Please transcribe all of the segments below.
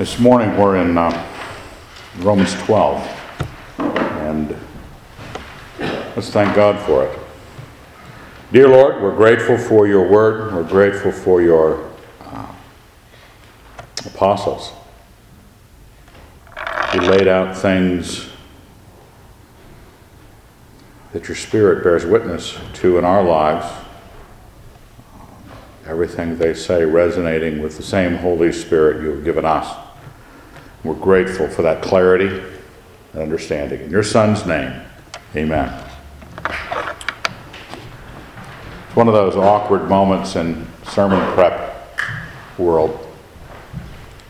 This morning we're in uh, Romans 12, and let's thank God for it. Dear Lord, we're grateful for your word. We're grateful for your uh, apostles. You laid out things that your Spirit bears witness to in our lives. Everything they say resonating with the same Holy Spirit you have given us. We're grateful for that clarity and understanding. In your Son's name, amen. It's one of those awkward moments in sermon prep world.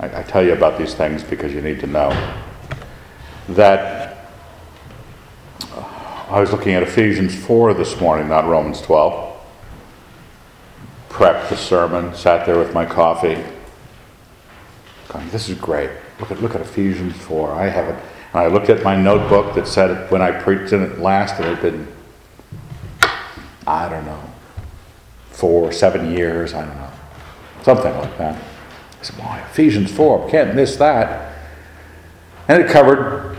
I, I tell you about these things because you need to know that I was looking at Ephesians 4 this morning, not Romans 12. Prepped the sermon, sat there with my coffee. Going, this is great. Look at, look at Ephesians 4. I have it. And I looked at my notebook that said when I preached in it last, it had been, I don't know, four, seven years, I don't know. Something like that. I said, boy, Ephesians 4, can't miss that. And it covered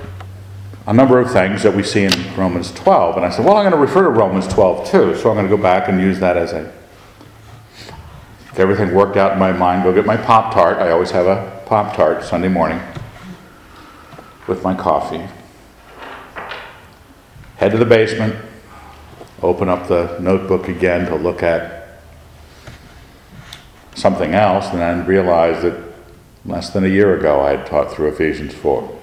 a number of things that we see in Romans 12. And I said, well, I'm going to refer to Romans 12 too. So I'm going to go back and use that as a. If everything worked out in my mind, go get my Pop Tart. I always have a Pop Tart Sunday morning with my coffee. Head to the basement, open up the notebook again to look at something else, and then realize that less than a year ago I had taught through Ephesians 4.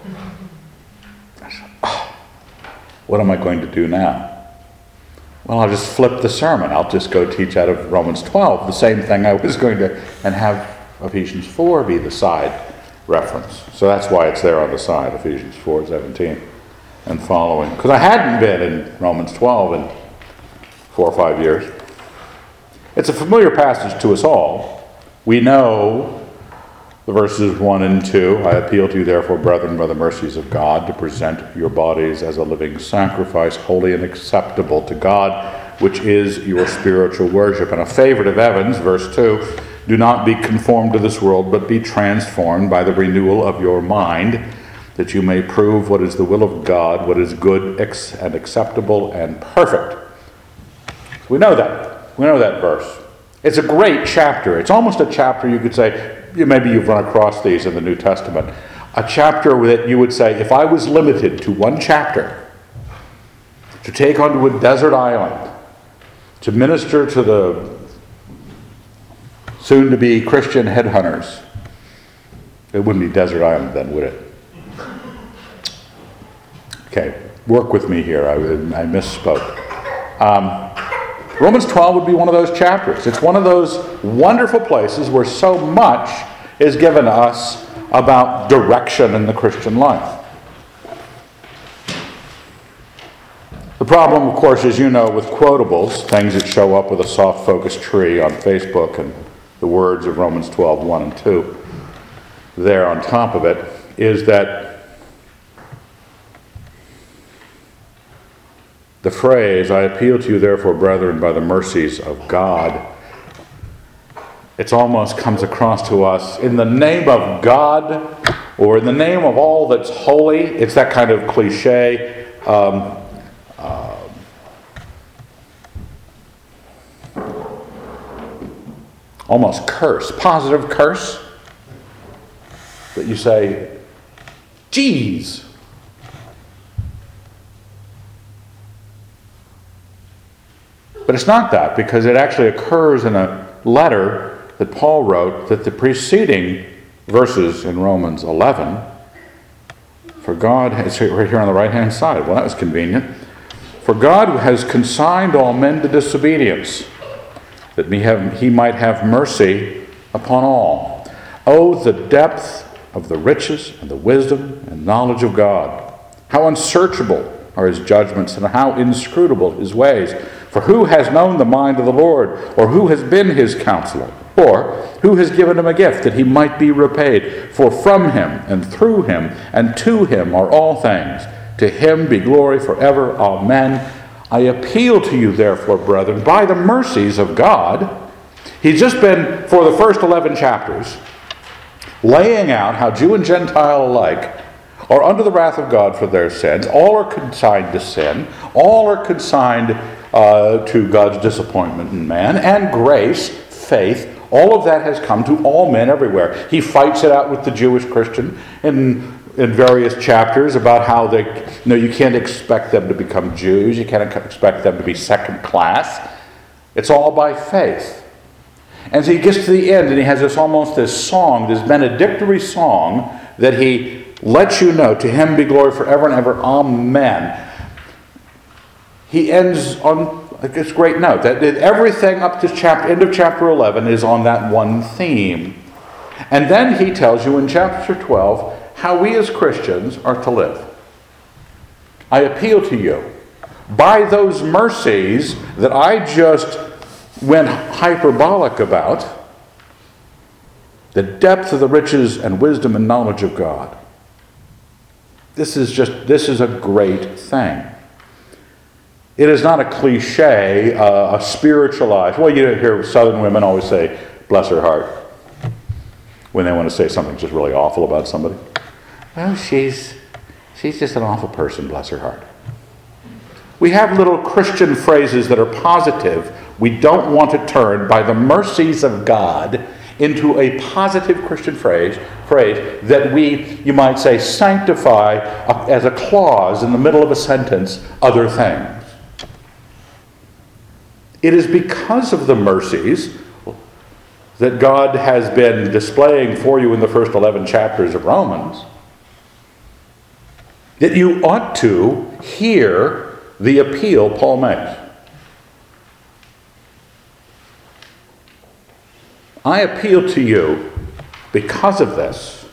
I said, oh, what am I going to do now? Well, I'll just flip the sermon. I'll just go teach out of Romans 12, the same thing I was going to, and have Ephesians 4 be the side reference. So that's why it's there on the side, Ephesians 4 17 and following. Because I hadn't been in Romans 12 in four or five years. It's a familiar passage to us all. We know the verses 1 and 2. I appeal to you, therefore, brethren, by the mercies of God, to present your bodies as a living sacrifice, holy and acceptable to God, which is your spiritual worship. And a favorite of Evan's, verse 2 do not be conformed to this world, but be transformed by the renewal of your mind, that you may prove what is the will of God, what is good and acceptable and perfect. We know that. We know that verse. It's a great chapter. It's almost a chapter you could say, maybe you've run across these in the New Testament. A chapter that you would say, if I was limited to one chapter, to take onto a desert island, to minister to the soon to be Christian headhunters. It wouldn't be Desert Island then, would it? Okay, work with me here. I, I misspoke. Um, Romans 12 would be one of those chapters. It's one of those wonderful places where so much is given us about direction in the Christian life. The problem, of course, as you know, with quotables, things that show up with a soft focus tree on Facebook and the words of Romans 12, 1 and 2 there on top of it, is that the phrase, I appeal to you, therefore, brethren, by the mercies of God, it almost comes across to us in the name of God or in the name of all that's holy. It's that kind of cliche. Um, almost curse, positive curse, that you say, geez. But it's not that because it actually occurs in a letter that Paul wrote that the preceding verses in Romans 11, for God has, right here on the right hand side, well, that was convenient. For God has consigned all men to disobedience that have, he might have mercy upon all. Oh, the depth of the riches and the wisdom and knowledge of God! How unsearchable are his judgments and how inscrutable his ways! For who has known the mind of the Lord, or who has been his counselor? Or who has given him a gift that he might be repaid? For from him and through him and to him are all things. To him be glory forever. Amen. I appeal to you, therefore, brethren, by the mercies of God. He's just been, for the first 11 chapters, laying out how Jew and Gentile alike are under the wrath of God for their sins. All are consigned to sin. All are consigned uh, to God's disappointment in man. And grace, faith, all of that has come to all men everywhere. He fights it out with the Jewish Christian in, in various chapters about how they, you know, you can't expect them to become Jews. You can't expect them to be second class. It's all by faith. And so he gets to the end and he has this almost this song, this benedictory song that he lets you know, to him be glory forever and ever. Amen. He ends on this great note that everything up to chapter, end of chapter 11 is on that one theme. And then he tells you in chapter 12 how we as Christians are to live. I appeal to you by those mercies that I just went hyperbolic about, the depth of the riches and wisdom and knowledge of God. This is just, this is a great thing. It is not a cliche, uh, a spiritualized. Well, you hear Southern women always say, bless her heart, when they want to say something just really awful about somebody. Well, she's, she's just an awful person, bless her heart. We have little Christian phrases that are positive we don't want to turn, by the mercies of God, into a positive Christian phrase, phrase that we, you might say, sanctify as a clause in the middle of a sentence other things. It is because of the mercies that God has been displaying for you in the first 11 chapters of Romans that you ought to hear the appeal Paul makes. I appeal to you because of this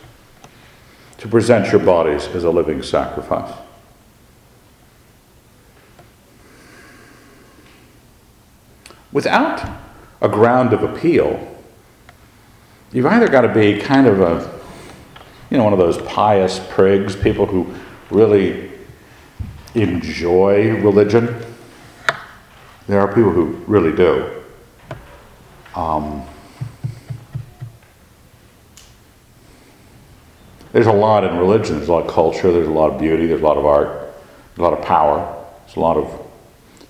to present your bodies as a living sacrifice. Without a ground of appeal, you've either got to be kind of a, you know, one of those pious prigs, people who really enjoy religion. There are people who really do. Um, There's a lot in religion. There's a lot of culture. There's a lot of beauty. There's a lot of art. There's a lot of power. There's a lot of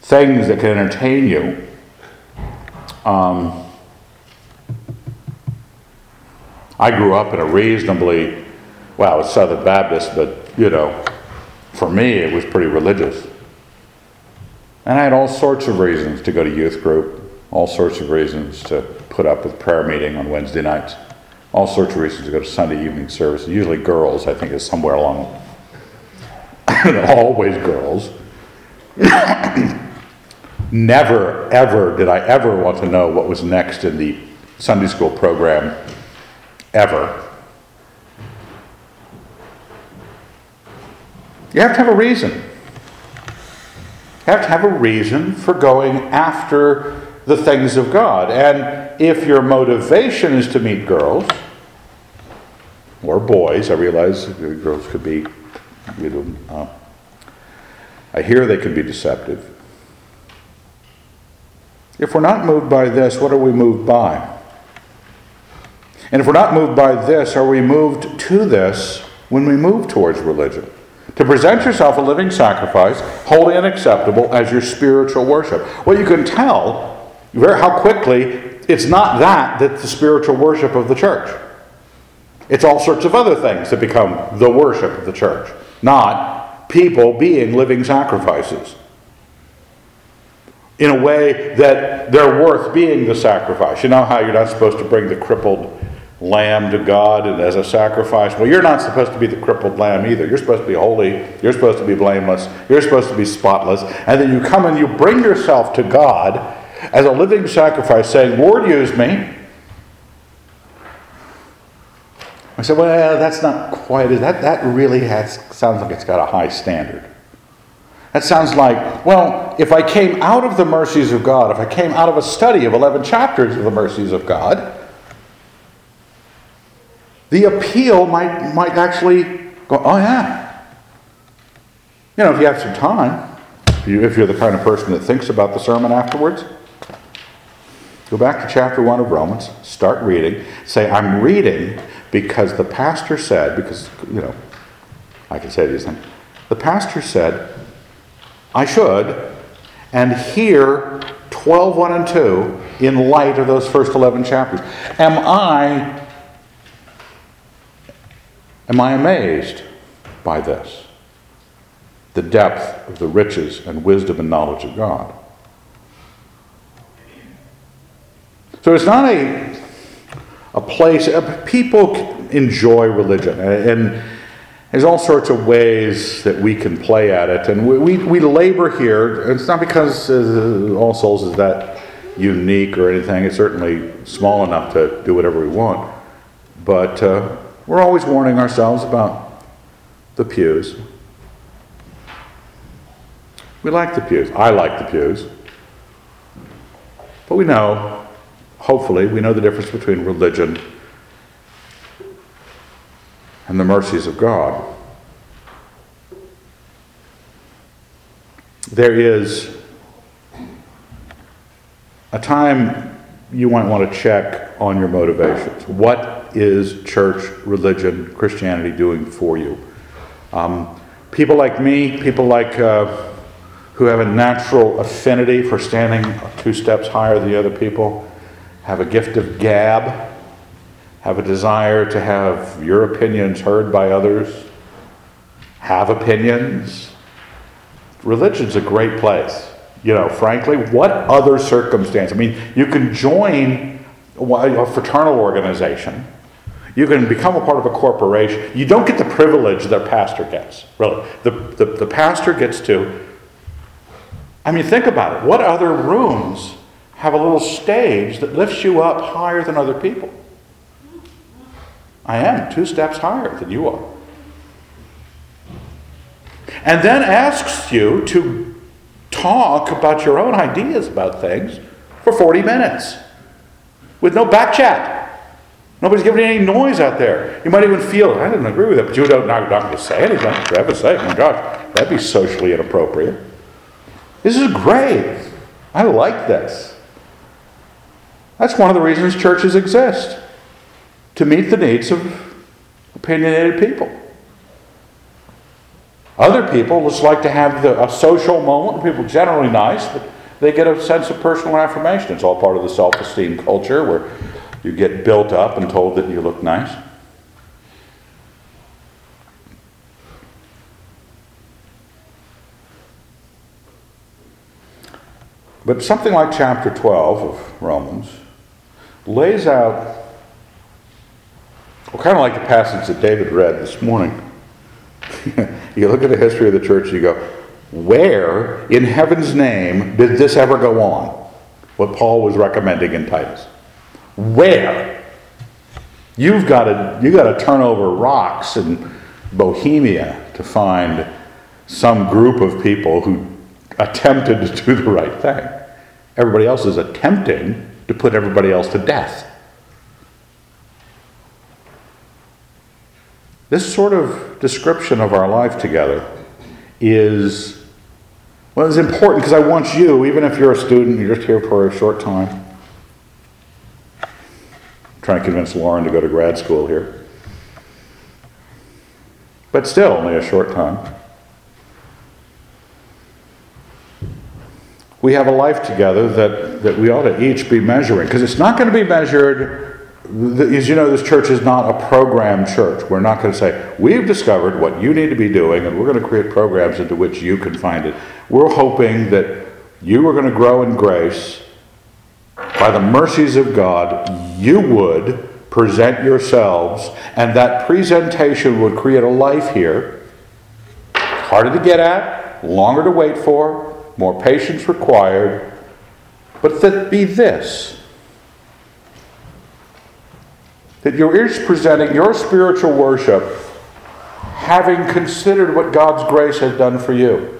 things that can entertain you. Um, I grew up in a reasonably, well, it's Southern Baptist, but you know, for me it was pretty religious. And I had all sorts of reasons to go to youth group, all sorts of reasons to put up with prayer meeting on Wednesday nights all sorts of reasons to go to Sunday evening service. Usually girls, I think, is somewhere along. always girls. Never, ever did I ever want to know what was next in the Sunday school program, ever. You have to have a reason. You have to have a reason for going after the things of God. And if your motivation is to meet girls, or boys. I realize girls could be, you know, uh, I hear they can be deceptive. If we're not moved by this, what are we moved by? And if we're not moved by this, are we moved to this when we move towards religion? To present yourself a living sacrifice, holy and acceptable, as your spiritual worship. Well, you can tell how quickly it's not that that's the spiritual worship of the church. It's all sorts of other things that become the worship of the church, not people being living sacrifices. In a way that they're worth being the sacrifice. You know how you're not supposed to bring the crippled lamb to God and as a sacrifice? Well, you're not supposed to be the crippled lamb either. You're supposed to be holy. You're supposed to be blameless. You're supposed to be spotless. And then you come and you bring yourself to God as a living sacrifice, saying, Lord, use me. I said, well, that's not quite it. That, that really has, sounds like it's got a high standard. That sounds like, well, if I came out of the mercies of God, if I came out of a study of 11 chapters of the mercies of God, the appeal might, might actually go, oh, yeah. You know, if you have some time, if, you, if you're the kind of person that thinks about the sermon afterwards, go back to chapter 1 of Romans, start reading, say, I'm reading because the pastor said, because, you know, I can say these things. The pastor said, I should, and here 12, 1 and 2 in light of those first 11 chapters. Am I am I amazed by this? The depth of the riches and wisdom and knowledge of God. So it's not a a place people enjoy religion and there's all sorts of ways that we can play at it. And we, we, we labor here. It's not because uh, All Souls is that unique or anything. It's certainly small enough to do whatever we want. But uh, we're always warning ourselves about the pews. We like the pews. I like the pews. But we know, hopefully, we know the difference between religion and the mercies of God. There is a time you might want to check on your motivations. What is church, religion, Christianity doing for you? Um, people like me, people like uh, who have a natural affinity for standing two steps higher than the other people, have a gift of gab have a desire to have your opinions heard by others, have opinions. Religion's a great place. You know, frankly, what other circumstance? I mean, you can join a fraternal organization. You can become a part of a corporation. You don't get the privilege that a pastor gets, really. The, the, the pastor gets to. I mean, think about it. What other rooms have a little stage that lifts you up higher than other people? I am two steps higher than you are. And then asks you to talk about your own ideas about things for 40 minutes with no back chat. Nobody's giving any noise out there. You might even feel, I didn't agree with it, but you don't, not, not to say anything. For heaven's sake, my gosh, that'd be socially inappropriate. This is great. I like this. That's one of the reasons churches exist to meet the needs of opinionated people. Other people just like to have the, a social moment. People generally nice, but they get a sense of personal affirmation. It's all part of the self-esteem culture where you get built up and told that you look nice. But something like chapter 12 of Romans lays out well, kind of like the passage that David read this morning. you look at the history of the church you go, where in heaven's name did this ever go on? What Paul was recommending in Titus. Where? You've got to, you've got to turn over rocks in Bohemia to find some group of people who attempted to do the right thing. Everybody else is attempting to put everybody else to death. This sort of description of our life together is, well, it's important because I want you, even if you're a student, you're just here for a short time. Trying to convince Lauren to go to grad school here. But still, only a short time. We have a life together that, that we ought to each be measuring because it's not going to be measured as you know, this church is not a program church. We're not going to say, we've discovered what you need to be doing, and we're going to create programs into which you can find it. We're hoping that you are going to grow in grace. By the mercies of God, you would present yourselves, and that presentation would create a life here. Harder to get at, longer to wait for, more patience required, but that be this that you're each presenting your spiritual worship having considered what God's grace has done for you.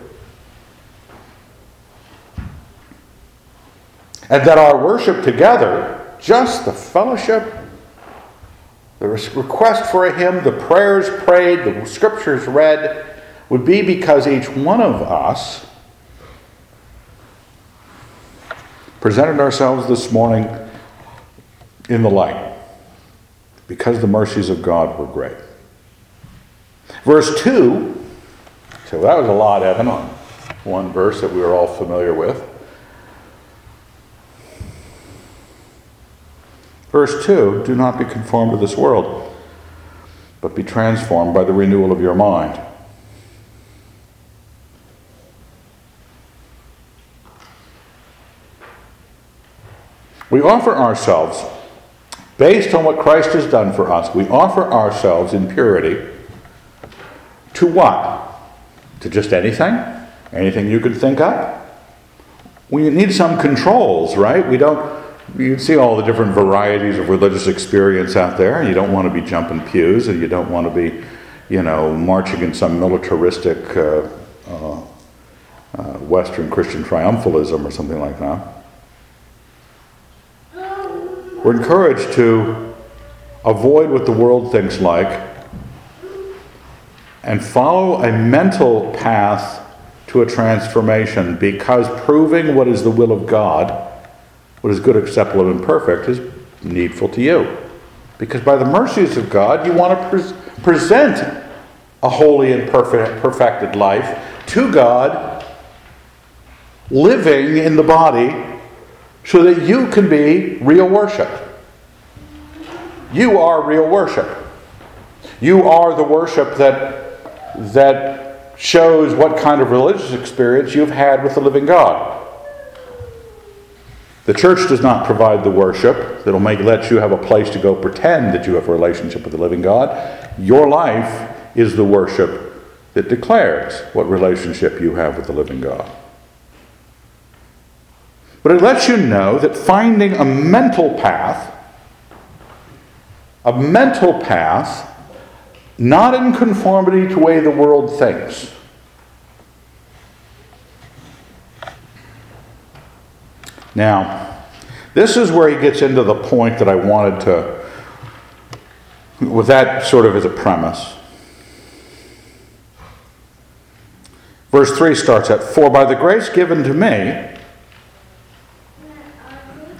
And that our worship together, just the fellowship, the request for a hymn, the prayers prayed, the scriptures read, would be because each one of us presented ourselves this morning in the light because the mercies of God were great. Verse 2, so that was a lot, Evan, on one verse that we were all familiar with. Verse 2 Do not be conformed to this world, but be transformed by the renewal of your mind. We offer ourselves, based on what Christ has done for us, we offer ourselves in purity to what? To just anything? Anything you could think of? We need some controls, right? We don't, you see all the different varieties of religious experience out there. And you don't want to be jumping pews, and you don't want to be, you know, marching in some militaristic uh, uh, uh, Western Christian triumphalism or something like that. We're encouraged to avoid what the world thinks like and follow a mental path to a transformation because proving what is the will of God, what is good, acceptable, and perfect, is needful to you. Because by the mercies of God, you want to pre- present a holy and perfect, perfected life to God, living in the body so that you can be real worship. You are real worship. You are the worship that, that shows what kind of religious experience you've had with the living God. The church does not provide the worship that'll make let you have a place to go pretend that you have a relationship with the living God. Your life is the worship that declares what relationship you have with the living God. But it lets you know that finding a mental path, a mental path, not in conformity to the way the world thinks. Now, this is where he gets into the point that I wanted to, with that sort of as a premise. Verse 3 starts at, For by the grace given to me,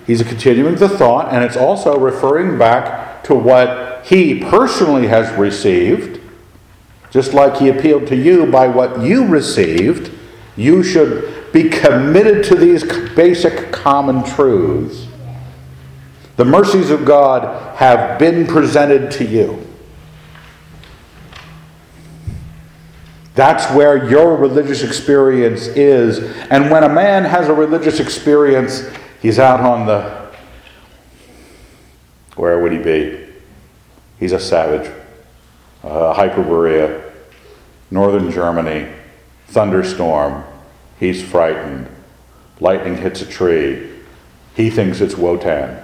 He's continuing the thought, and it's also referring back to what he personally has received. Just like he appealed to you by what you received, you should be committed to these basic common truths. The mercies of God have been presented to you. That's where your religious experience is. And when a man has a religious experience, He's out on the. Where would he be? He's a savage. Uh, Hyperborea, northern Germany, thunderstorm. He's frightened. Lightning hits a tree. He thinks it's Wotan.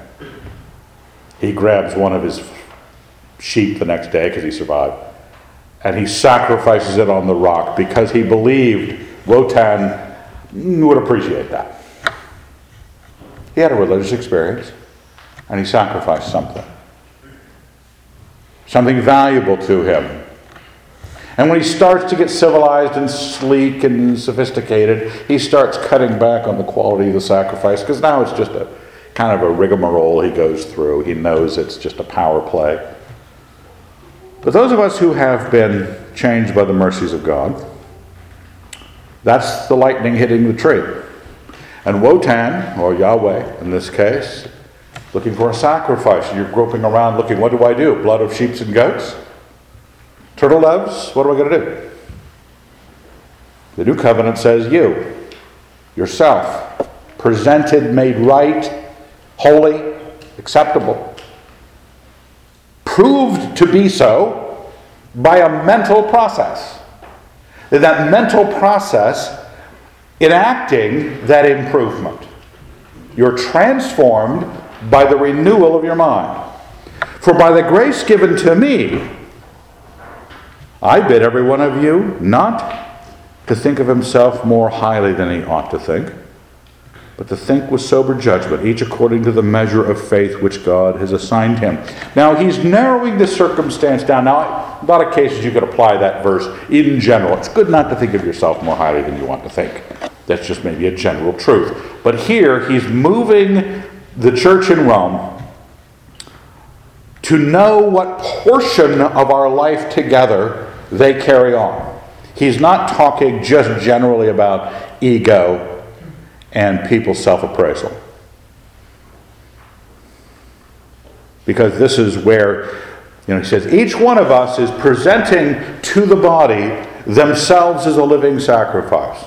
He grabs one of his sheep the next day because he survived, and he sacrifices it on the rock because he believed Wotan would appreciate that. He had a religious experience and he sacrificed something. Something valuable to him. And when he starts to get civilized and sleek and sophisticated, he starts cutting back on the quality of the sacrifice because now it's just a kind of a rigmarole he goes through. He knows it's just a power play. But those of us who have been changed by the mercies of God, that's the lightning hitting the tree. And Wotan, or Yahweh in this case, looking for a sacrifice. You're groping around looking, what do I do? Blood of sheep and goats? Turtle doves? What am I going to do? The new covenant says you, yourself, presented, made right, holy, acceptable, proved to be so by a mental process. That mental process enacting that improvement. You're transformed by the renewal of your mind. For by the grace given to me, I bid every one of you not to think of himself more highly than he ought to think, but to think with sober judgment, each according to the measure of faith which God has assigned him. Now, he's narrowing the circumstance down. Now, a lot of cases you could apply that verse in general. It's good not to think of yourself more highly than you want to think. That's just maybe a general truth. But here, he's moving the church in Rome to know what portion of our life together they carry on. He's not talking just generally about ego and people's self appraisal. Because this is where, you know, he says, each one of us is presenting to the body themselves as a living sacrifice.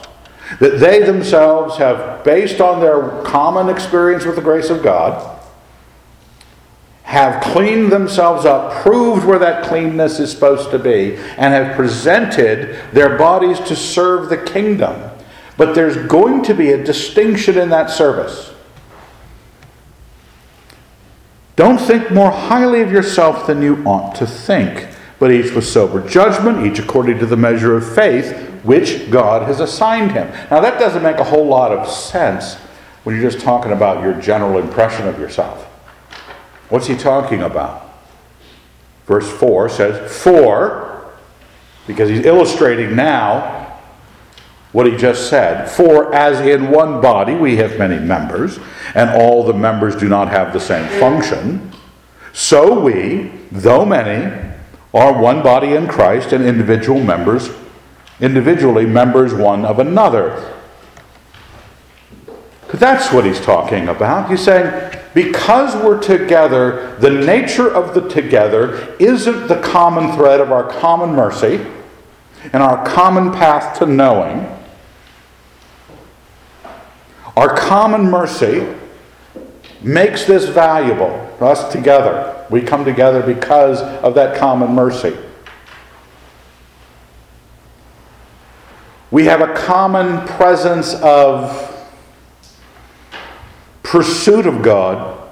That they themselves have, based on their common experience with the grace of God, have cleaned themselves up, proved where that cleanness is supposed to be, and have presented their bodies to serve the kingdom. But there's going to be a distinction in that service. Don't think more highly of yourself than you ought to think, but each with sober judgment, each according to the measure of faith which God has assigned him. Now, that doesn't make a whole lot of sense when you're just talking about your general impression of yourself. What's he talking about? Verse 4 says, For, because he's illustrating now what he just said, for as in one body we have many members, and all the members do not have the same function, so we, though many, are one body in Christ and individual members, individually members one of another. That's what he's talking about. He's saying, because we're together, the nature of the together isn't the common thread of our common mercy and our common path to knowing. Our common mercy makes this valuable, us together. We come together because of that common mercy. We have a common presence of pursuit of God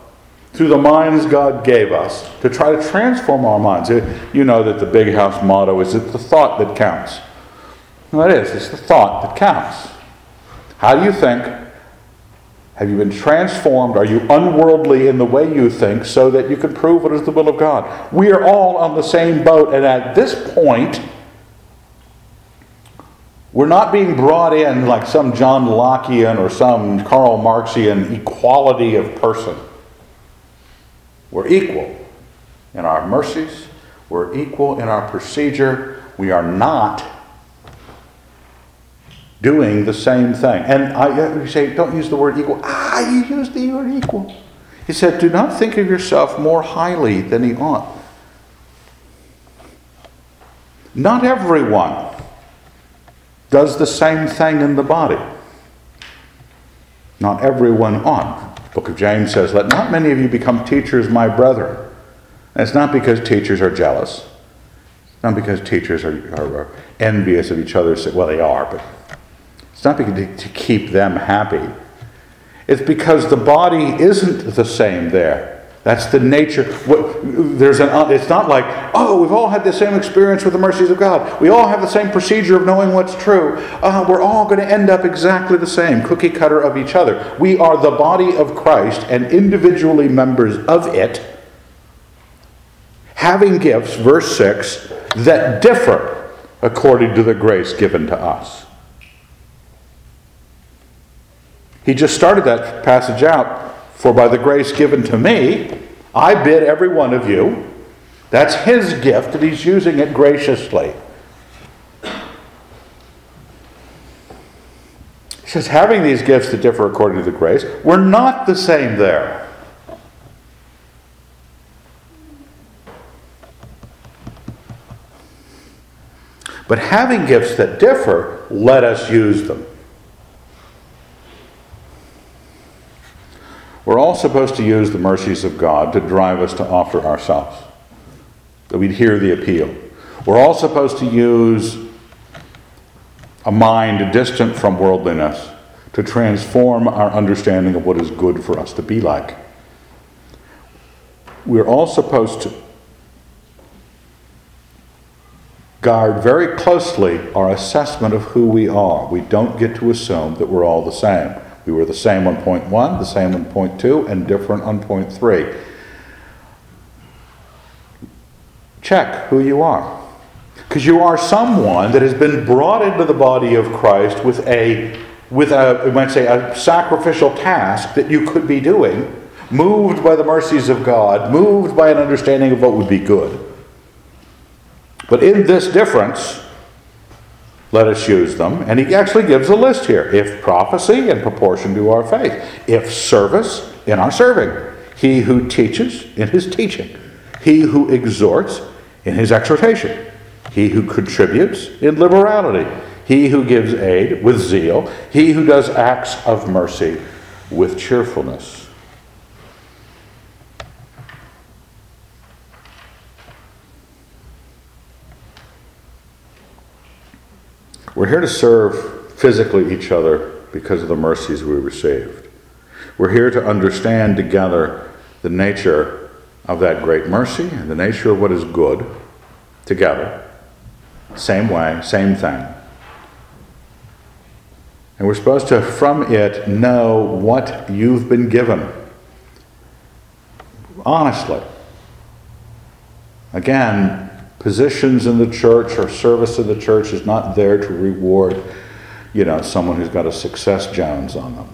through the minds God gave us to try to transform our minds. You know that the Big House motto is it's the thought that counts. It is. It's the thought that counts. How do you think? Have you been transformed? Are you unworldly in the way you think so that you can prove what is the will of God? We are all on the same boat, and at this point, we're not being brought in like some John Lockean or some Karl Marxian equality of person. We're equal in our mercies, we're equal in our procedure. We are not doing the same thing. And I you say, don't use the word equal. Ah, you use the word equal. He said, do not think of yourself more highly than he ought. Not everyone does the same thing in the body. Not everyone on. Book of James says, Let not many of you become teachers, my brethren. And it's not because teachers are jealous. It's not because teachers are, are, are envious of each other. Well, they are, but it's not because to, to keep them happy. It's because the body isn't the same there. That's the nature. There's an, it's not like, oh, we've all had the same experience with the mercies of God. We all have the same procedure of knowing what's true. Uh, we're all going to end up exactly the same, cookie cutter of each other. We are the body of Christ and individually members of it, having gifts, verse 6, that differ according to the grace given to us. He just started that passage out for by the grace given to me, I bid every one of you. That's his gift, and he's using it graciously. He says, having these gifts that differ according to the grace, we're not the same there. But having gifts that differ, let us use them. We're all supposed to use the mercies of God to drive us to offer ourselves, that we'd hear the appeal. We're all supposed to use a mind distant from worldliness to transform our understanding of what is good for us to be like. We're all supposed to guard very closely our assessment of who we are. We don't get to assume that we're all the same. We were the same on point one, the same on point two, and different on point three. Check who you are. Because you are someone that has been brought into the body of Christ with a, with a, we might say, a sacrificial task that you could be doing, moved by the mercies of God, moved by an understanding of what would be good. But in this difference, let us use them. And he actually gives a list here. If prophecy, in proportion to our faith. If service, in our serving. He who teaches, in his teaching. He who exhorts, in his exhortation. He who contributes, in liberality. He who gives aid, with zeal. He who does acts of mercy, with cheerfulness. We're here to serve physically each other because of the mercies we received. We're here to understand together the nature of that great mercy and the nature of what is good together. Same way, same thing. And we're supposed to, from it, know what you've been given. Honestly. Again, positions in the church or service in the church is not there to reward, you know, someone who's got a success Jones on them.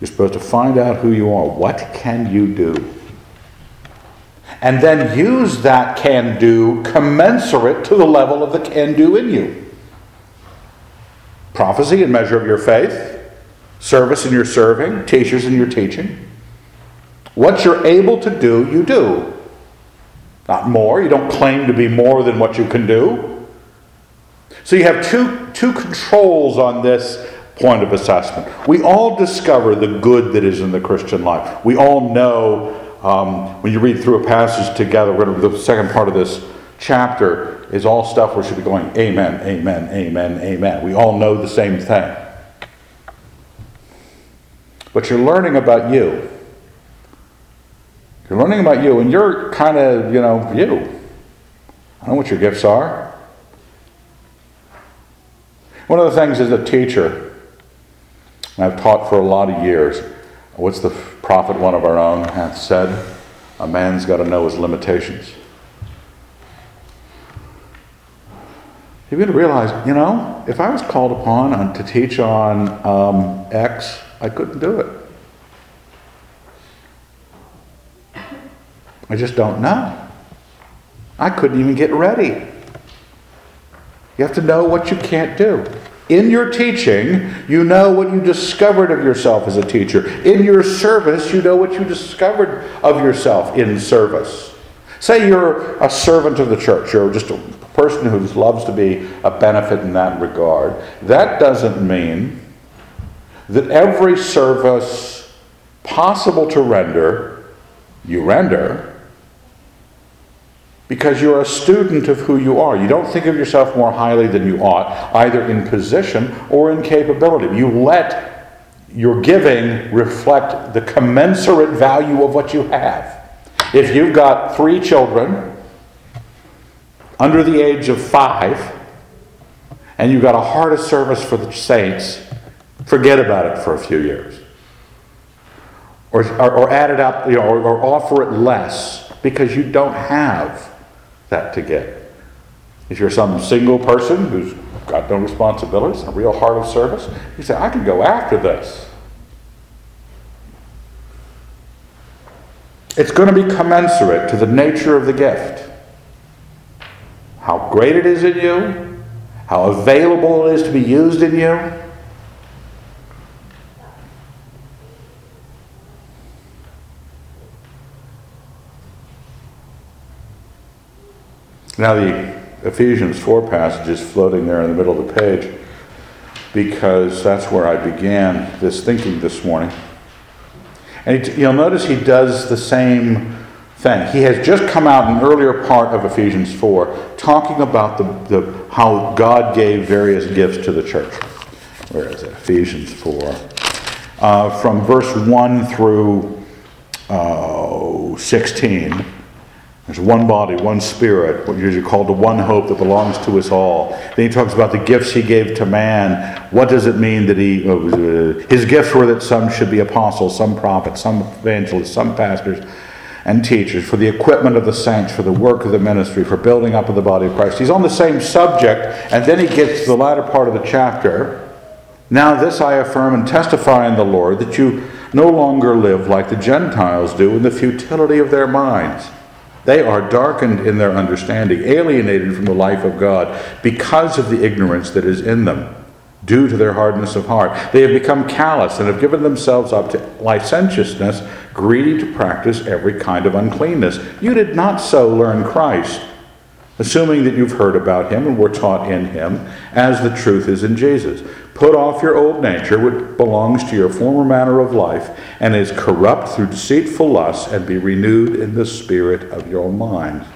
You're supposed to find out who you are. What can you do? And then use that can do commensurate to the level of the can do in you. Prophecy in measure of your faith, service in your serving, teachers in your teaching. What you're able to do, you do. Not more. You don't claim to be more than what you can do. So you have two, two controls on this point of assessment. We all discover the good that is in the Christian life. We all know um, when you read through a passage together, the second part of this chapter is all stuff we should be going, Amen, Amen, Amen, Amen. We all know the same thing. But you're learning about you. You're learning about you, and you're kind of, you know, you. I know what your gifts are. One of the things as a teacher, I've taught for a lot of years, what's the prophet, one of our own, hath said? A man's got to know his limitations. You begin to realize, you know, if I was called upon to teach on um, X, I couldn't do it. I just don't know. I couldn't even get ready. You have to know what you can't do. In your teaching, you know what you discovered of yourself as a teacher. In your service, you know what you discovered of yourself in service. Say you're a servant of the church, you're just a person who loves to be a benefit in that regard. That doesn't mean that every service possible to render, you render because you're a student of who you are. You don't think of yourself more highly than you ought, either in position or in capability. You let your giving reflect the commensurate value of what you have. If you've got three children under the age of five, and you've got a heart of service for the saints, forget about it for a few years. Or, or, or add it up, you know, or, or offer it less because you don't have that to get. If you're some single person who's got no responsibilities, a real heart of service, you say, I can go after this. It's going to be commensurate to the nature of the gift. How great it is in you, how available it is to be used in you. Now, the Ephesians 4 passage is floating there in the middle of the page because that's where I began this thinking this morning. And you'll notice he does the same thing. He has just come out in an earlier part of Ephesians 4 talking about the, the, how God gave various gifts to the church. Where is it? Ephesians 4. Uh, from verse 1 through uh, 16 there's one body, one spirit, what you're called the one hope that belongs to us all. Then he talks about the gifts he gave to man. What does it mean that he, uh, his gifts were that some should be apostles, some prophets, some evangelists, some pastors and teachers, for the equipment of the saints, for the work of the ministry, for building up of the body of Christ. He's on the same subject, and then he gets to the latter part of the chapter. Now, this I affirm and testify in the Lord that you no longer live like the Gentiles do in the futility of their minds. They are darkened in their understanding, alienated from the life of God because of the ignorance that is in them, due to their hardness of heart. They have become callous and have given themselves up to licentiousness, greedy to practice every kind of uncleanness. You did not so learn Christ assuming that you've heard about him and were taught in him, as the truth is in Jesus. Put off your old nature, which belongs to your former manner of life, and is corrupt through deceitful lusts, and be renewed in the spirit of your mind.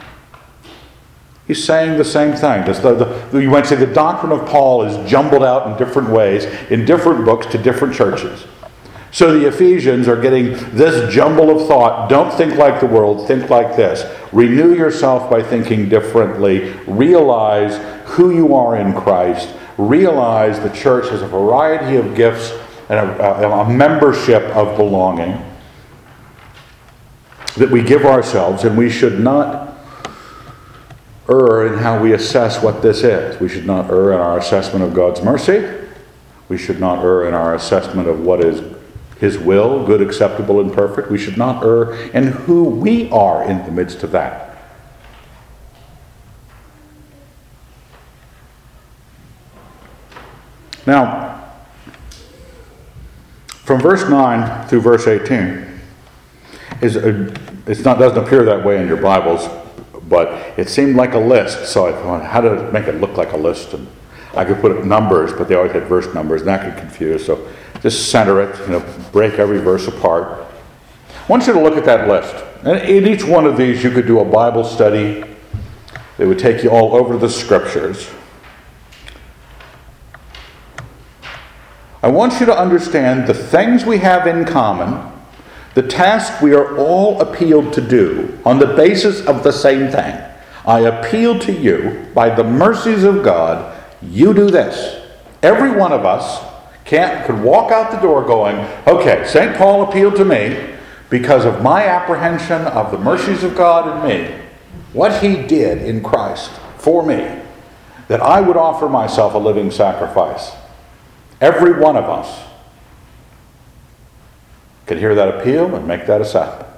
He's saying the same thing. The, the, you might say the doctrine of Paul is jumbled out in different ways, in different books to different churches. So the Ephesians are getting this jumble of thought. Don't think like the world, think like this. Renew yourself by thinking differently. Realize who you are in Christ. Realize the church has a variety of gifts and a, a, a membership of belonging that we give ourselves, and we should not err in how we assess what this is. We should not err in our assessment of God's mercy. We should not err in our assessment of what is his will, good, acceptable, and perfect. We should not err in who we are in the midst of that. Now, from verse 9 through verse 18, is not doesn't appear that way in your Bibles, but it seemed like a list. So I thought, how to make it look like a list? And I could put up numbers, but they always had verse numbers, and that could confuse. So just center it, you know, break every verse apart. I want you to look at that list. And in each one of these, you could do a Bible study that would take you all over the scriptures. I want you to understand the things we have in common, the task we are all appealed to do on the basis of the same thing. I appeal to you by the mercies of God, you do this. Every one of us can't, could walk out the door going, okay, St. Paul appealed to me because of my apprehension of the mercies of God in me, what he did in Christ for me, that I would offer myself a living sacrifice. Every one of us could hear that appeal and make that assessment.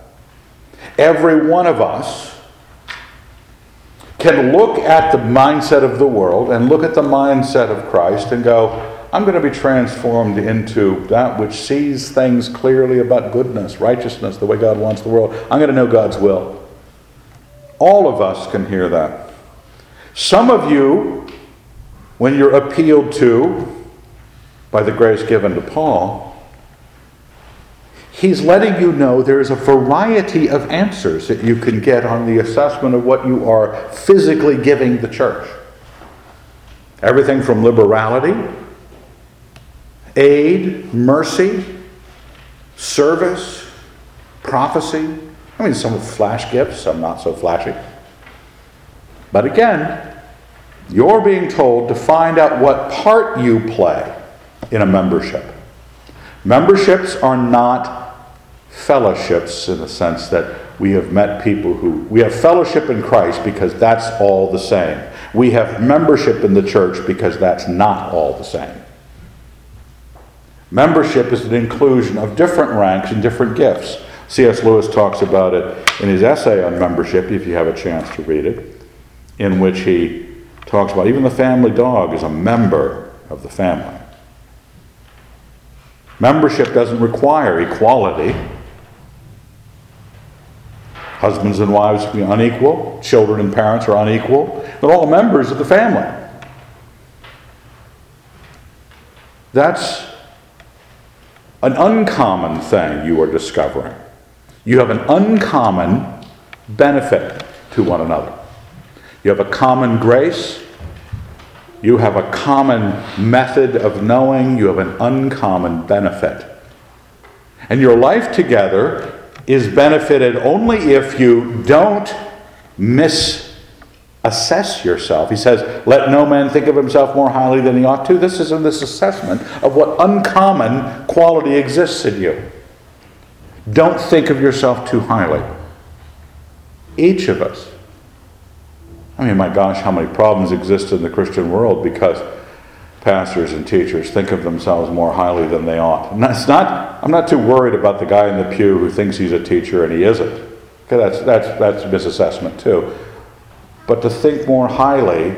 Every one of us can look at the mindset of the world and look at the mindset of Christ and go, I'm going to be transformed into that which sees things clearly about goodness, righteousness, the way God wants the world. I'm going to know God's will. All of us can hear that. Some of you, when you're appealed to by the grace given to Paul, he's letting you know there's a variety of answers that you can get on the assessment of what you are physically giving the church. Everything from liberality aid, mercy, service, prophecy. I mean, some of flash gifts, some not so flashy. But again, you're being told to find out what part you play in a membership. Memberships are not fellowships in the sense that we have met people who we have fellowship in Christ because that's all the same. We have membership in the church because that's not all the same. Membership is an inclusion of different ranks and different gifts. C.S. Lewis talks about it in his essay on membership, if you have a chance to read it, in which he talks about even the family dog is a member of the family. Membership doesn't require equality. Husbands and wives can be unequal, children and parents are unequal. They're all members of the family. That's an uncommon thing you are discovering. You have an uncommon benefit to one another. You have a common grace. You have a common method of knowing. You have an uncommon benefit. And your life together is benefited only if you don't miss assess yourself. He says, Let no man think of himself more highly than he ought to. This is in this assessment of what uncommon quality exists in you. Don't think of yourself too highly. Each of us. I mean, my gosh, how many problems exist in the Christian world because pastors and teachers think of themselves more highly than they ought. And that's not, I'm not too worried about the guy in the pew who thinks he's a teacher and he isn't. Okay, that's, that's, that's misassessment too. But to think more highly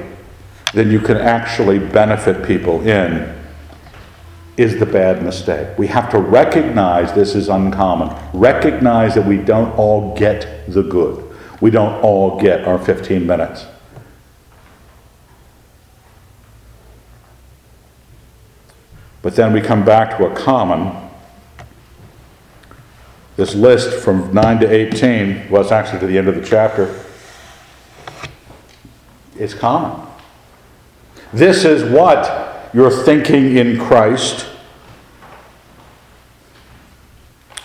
than you can actually benefit people in is the bad mistake. We have to recognize this is uncommon. Recognize that we don't all get the good. We don't all get our 15 minutes. But then we come back to a common. This list from 9 to 18, well, it's actually to the end of the chapter. It's common. This is what you're thinking in Christ.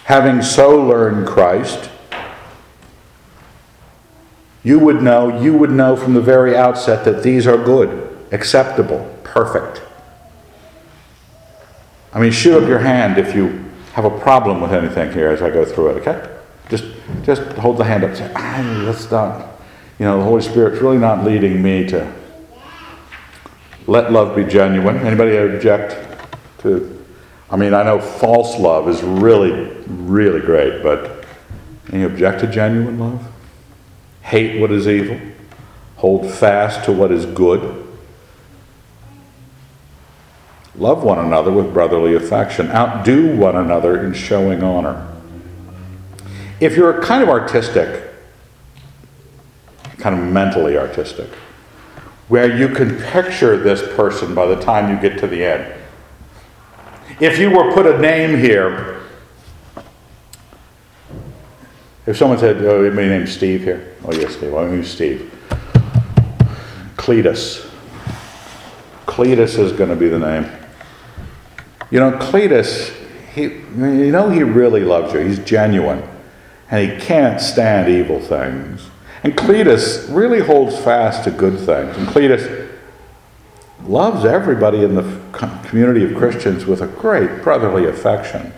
Having so learned Christ, you would know, you would know from the very outset that these are good, acceptable, perfect. I mean, shoot up your hand if you have a problem with anything here as I go through it, okay? Just, just hold the hand up say, ah, let's not, you know, the Holy Spirit's really not leading me to let love be genuine. Anybody object to, I mean, I know false love is really, really great, but any object to genuine love? Hate what is evil, hold fast to what is good Love one another with brotherly affection. Outdo one another in showing honor. If you're kind of artistic, kind of mentally artistic, where you can picture this person by the time you get to the end. If you were put a name here, if someone said, Oh, my name's Steve here. Oh, yes, Steve. Well, who's Steve? Cletus. Cletus is going to be the name. You know, Cletus, he, you know, he really loves you. He's genuine. And he can't stand evil things. And Cletus really holds fast to good things. And Cletus loves everybody in the community of Christians with a great brotherly affection.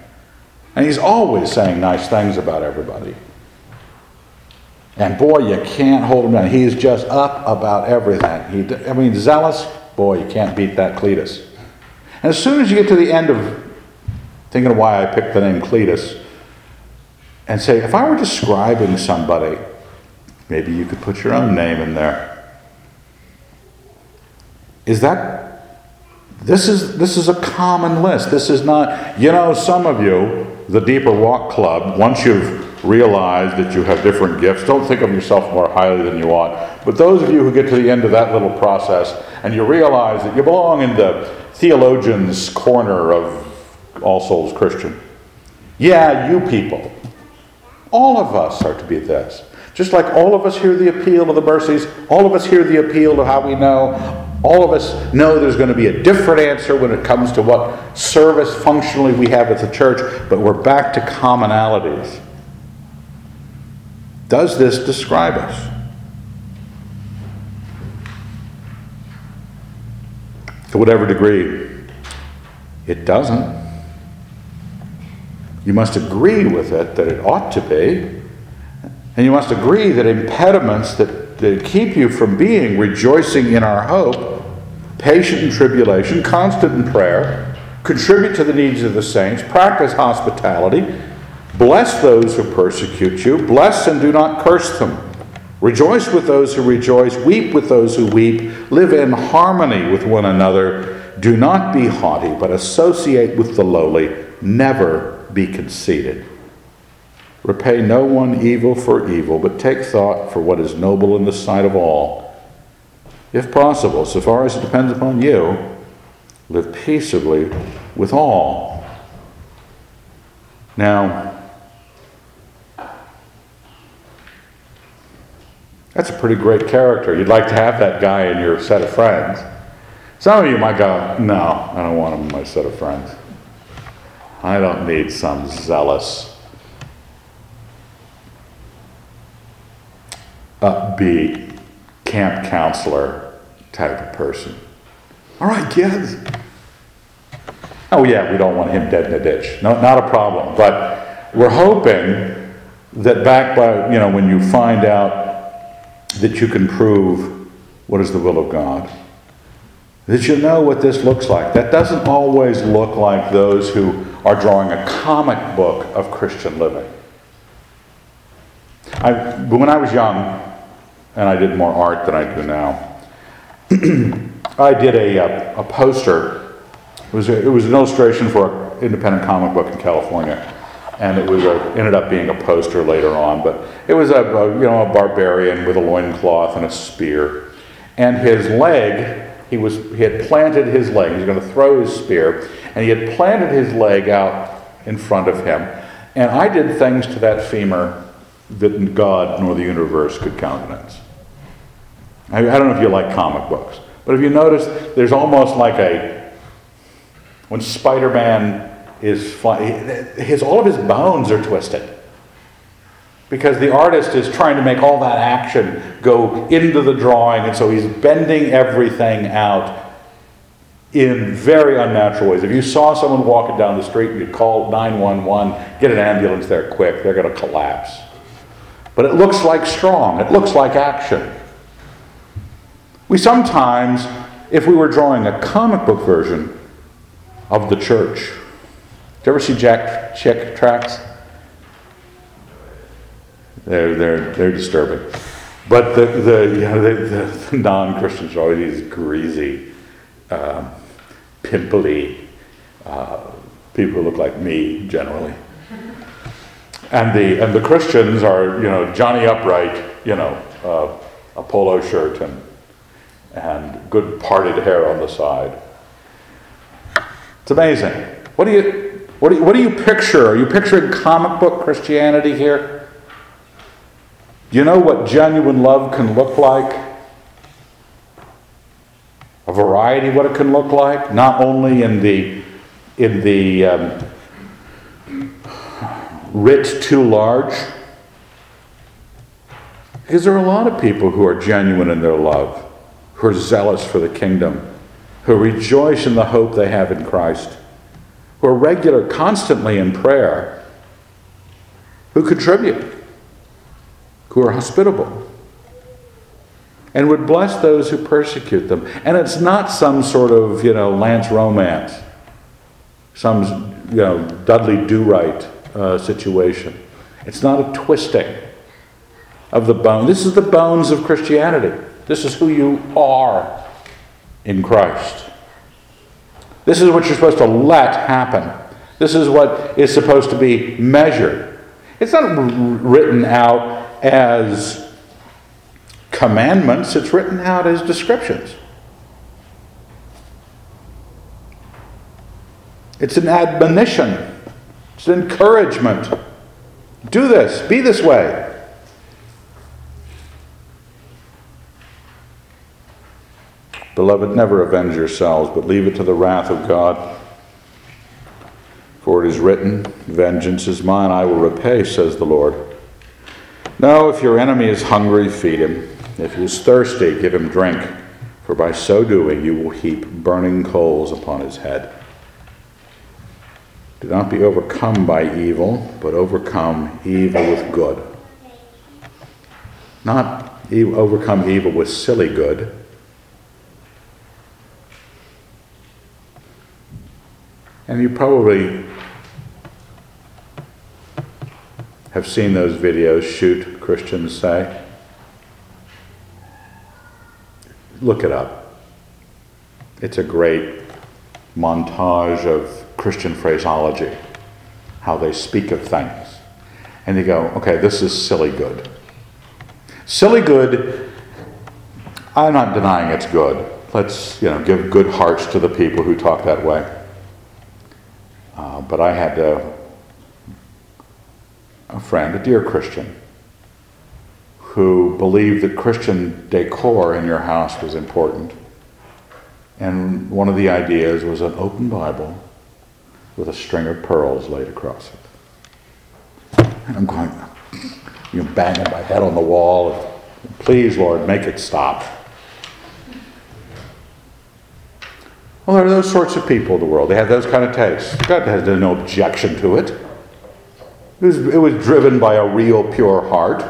And he's always saying nice things about everybody. And boy, you can't hold him down. He's just up about everything. He, I mean, zealous, boy, you can't beat that Cletus. And as soon as you get to the end of thinking of why I picked the name Cletus, and say, if I were describing somebody, maybe you could put your own name in there. Is that this is this is a common list. This is not, you know, some of you, the Deeper Walk Club, once you've realized that you have different gifts, don't think of yourself more highly than you ought. But those of you who get to the end of that little process and you realize that you belong in the theologian's corner of All Souls Christian. Yeah, you people. All of us are to be this. Just like all of us hear the appeal of the mercies, all of us hear the appeal of how we know, all of us know there's going to be a different answer when it comes to what service functionally we have at the church, but we're back to commonalities. Does this describe us? to whatever degree. It doesn't. You must agree with it that it ought to be. And you must agree that impediments that, that keep you from being rejoicing in our hope, patient in tribulation, constant in prayer, contribute to the needs of the saints, practice hospitality, bless those who persecute you, bless and do not curse them. Rejoice with those who rejoice, weep with those who weep, live in harmony with one another. Do not be haughty, but associate with the lowly. Never be conceited. Repay no one evil for evil, but take thought for what is noble in the sight of all. If possible, so far as it depends upon you, live peaceably with all. Now, That's a pretty great character. You'd like to have that guy in your set of friends. Some of you might go, No, I don't want him in my set of friends. I don't need some zealous, upbeat camp counselor type of person. All right, kids. Oh, yeah, we don't want him dead in a ditch. No, not a problem. But we're hoping that back by, you know, when you find out that you can prove what is the will of God. that you know what this looks like. That doesn't always look like those who are drawing a comic book of Christian living. I, when I was young, and I did more art than I do now, I did a, a, a poster. It was, a, it was an illustration for an independent comic book in California. And it was a, ended up being a poster later on. But it was a, a you know, a barbarian with a loincloth and a spear. And his leg, he, was, he had planted his leg. He was going to throw his spear. And he had planted his leg out in front of him. And I did things to that femur that God nor the universe could countenance. I, I don't know if you like comic books, but if you notice, there's almost like a when Spider-Man is flying, his all of his bones are twisted because the artist is trying to make all that action go into the drawing, and so he's bending everything out in very unnatural ways. If you saw someone walking down the street, you'd call 911, get an ambulance there quick, they're going to collapse. But it looks like strong, it looks like action. We sometimes, if we were drawing a comic book version of the church, did you ever see Jack Chick tracts? They're, they're, they're disturbing. But the, the, you know, the, the non Christians are always these greasy, uh, pimply uh, people who look like me generally. And the, and the Christians are, you know, Johnny Upright, you know, uh, a polo shirt and and good parted hair on the side. It's amazing. What do you what do you, what do you picture? Are you picturing comic book Christianity here? Do you know what genuine love can look like? A variety of what it can look like, not only in the in the um, writ too large. Because there are a lot of people who are genuine in their love who are zealous for the kingdom, who rejoice in the hope they have in Christ, who are regular, constantly in prayer, who contribute, who are hospitable, and would bless those who persecute them. And it's not some sort of, you know, Lance romance, some, you know, Dudley Do Right uh, situation. It's not a twisting of the bone. This is the bones of Christianity. This is who you are in Christ. This is what you're supposed to let happen. This is what is supposed to be measured. It's not written out as commandments, it's written out as descriptions. It's an admonition, it's an encouragement. Do this, be this way. Beloved, never avenge yourselves, but leave it to the wrath of God. For it is written, Vengeance is mine, I will repay, says the Lord. No, if your enemy is hungry, feed him. If he is thirsty, give him drink, for by so doing you will heap burning coals upon his head. Do not be overcome by evil, but overcome evil with good. Not overcome evil with silly good And you probably have seen those videos, shoot, Christians say. Look it up. It's a great montage of Christian phraseology, how they speak of things. And you go, okay, this is silly good. Silly good, I'm not denying it's good. Let's, you know, give good hearts to the people who talk that way. Uh, but I had a, a friend, a dear Christian, who believed that Christian decor in your house was important. And one of the ideas was an open Bible with a string of pearls laid across it. And I'm going, you know, banging my head on the wall. Please, Lord, make it stop. Well, there are those sorts of people in the world. They have those kind of tastes. God has no objection to it. It was, it was driven by a real, pure heart.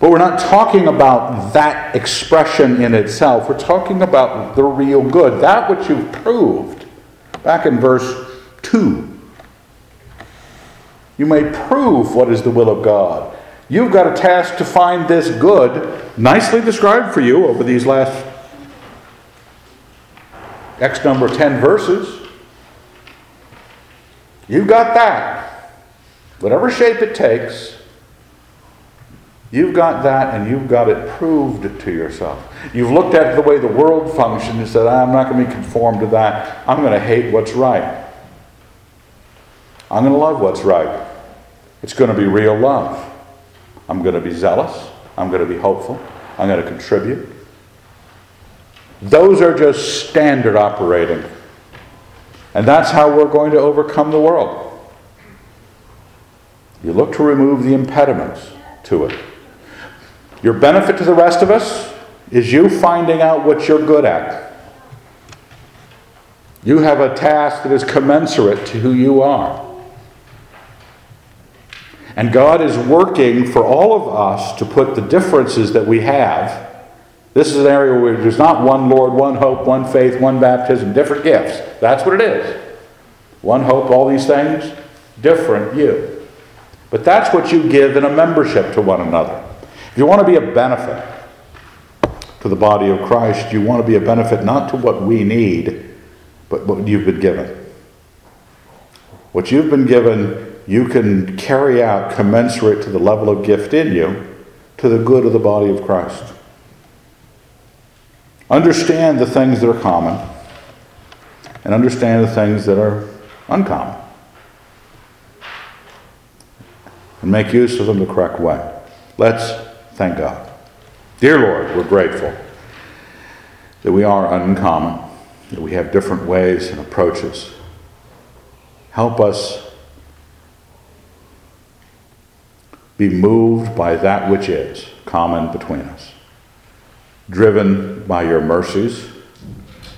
But we're not talking about that expression in itself. We're talking about the real good, that which you've proved. Back in verse 2. You may prove what is the will of God. You've got a task to find this good, nicely described for you over these last X number 10 verses. You've got that. Whatever shape it takes, you've got that and you've got it proved to yourself. You've looked at the way the world functions and said, I'm not going to be conformed to that. I'm going to hate what's right. I'm going to love what's right. It's going to be real love. I'm going to be zealous. I'm going to be hopeful. I'm going to contribute. Those are just standard operating. And that's how we're going to overcome the world. You look to remove the impediments to it. Your benefit to the rest of us is you finding out what you're good at. You have a task that is commensurate to who you are. And God is working for all of us to put the differences that we have. This is an area where there's not one Lord, one hope, one faith, one baptism, different gifts. That's what it is. One hope, all these things, different you. But that's what you give in a membership to one another. If you want to be a benefit to the body of Christ, you want to be a benefit not to what we need, but what you've been given. What you've been given you can carry out commensurate to the level of gift in you to the good of the body of Christ. Understand the things that are common and understand the things that are uncommon. And make use of them the correct way. Let's thank God. Dear Lord, we're grateful that we are uncommon, that we have different ways and approaches. Help us be moved by that which is common between us, driven by your mercies,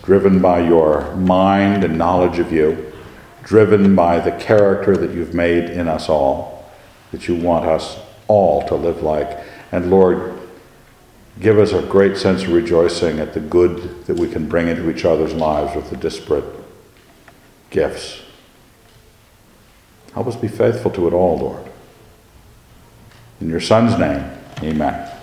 driven by your mind and knowledge of you, driven by the character that you've made in us all, that you want us all to live like. And Lord, give us a great sense of rejoicing at the good that we can bring into each other's lives with the disparate gifts. Help us be faithful to it all, Lord. In your Son's name, amen.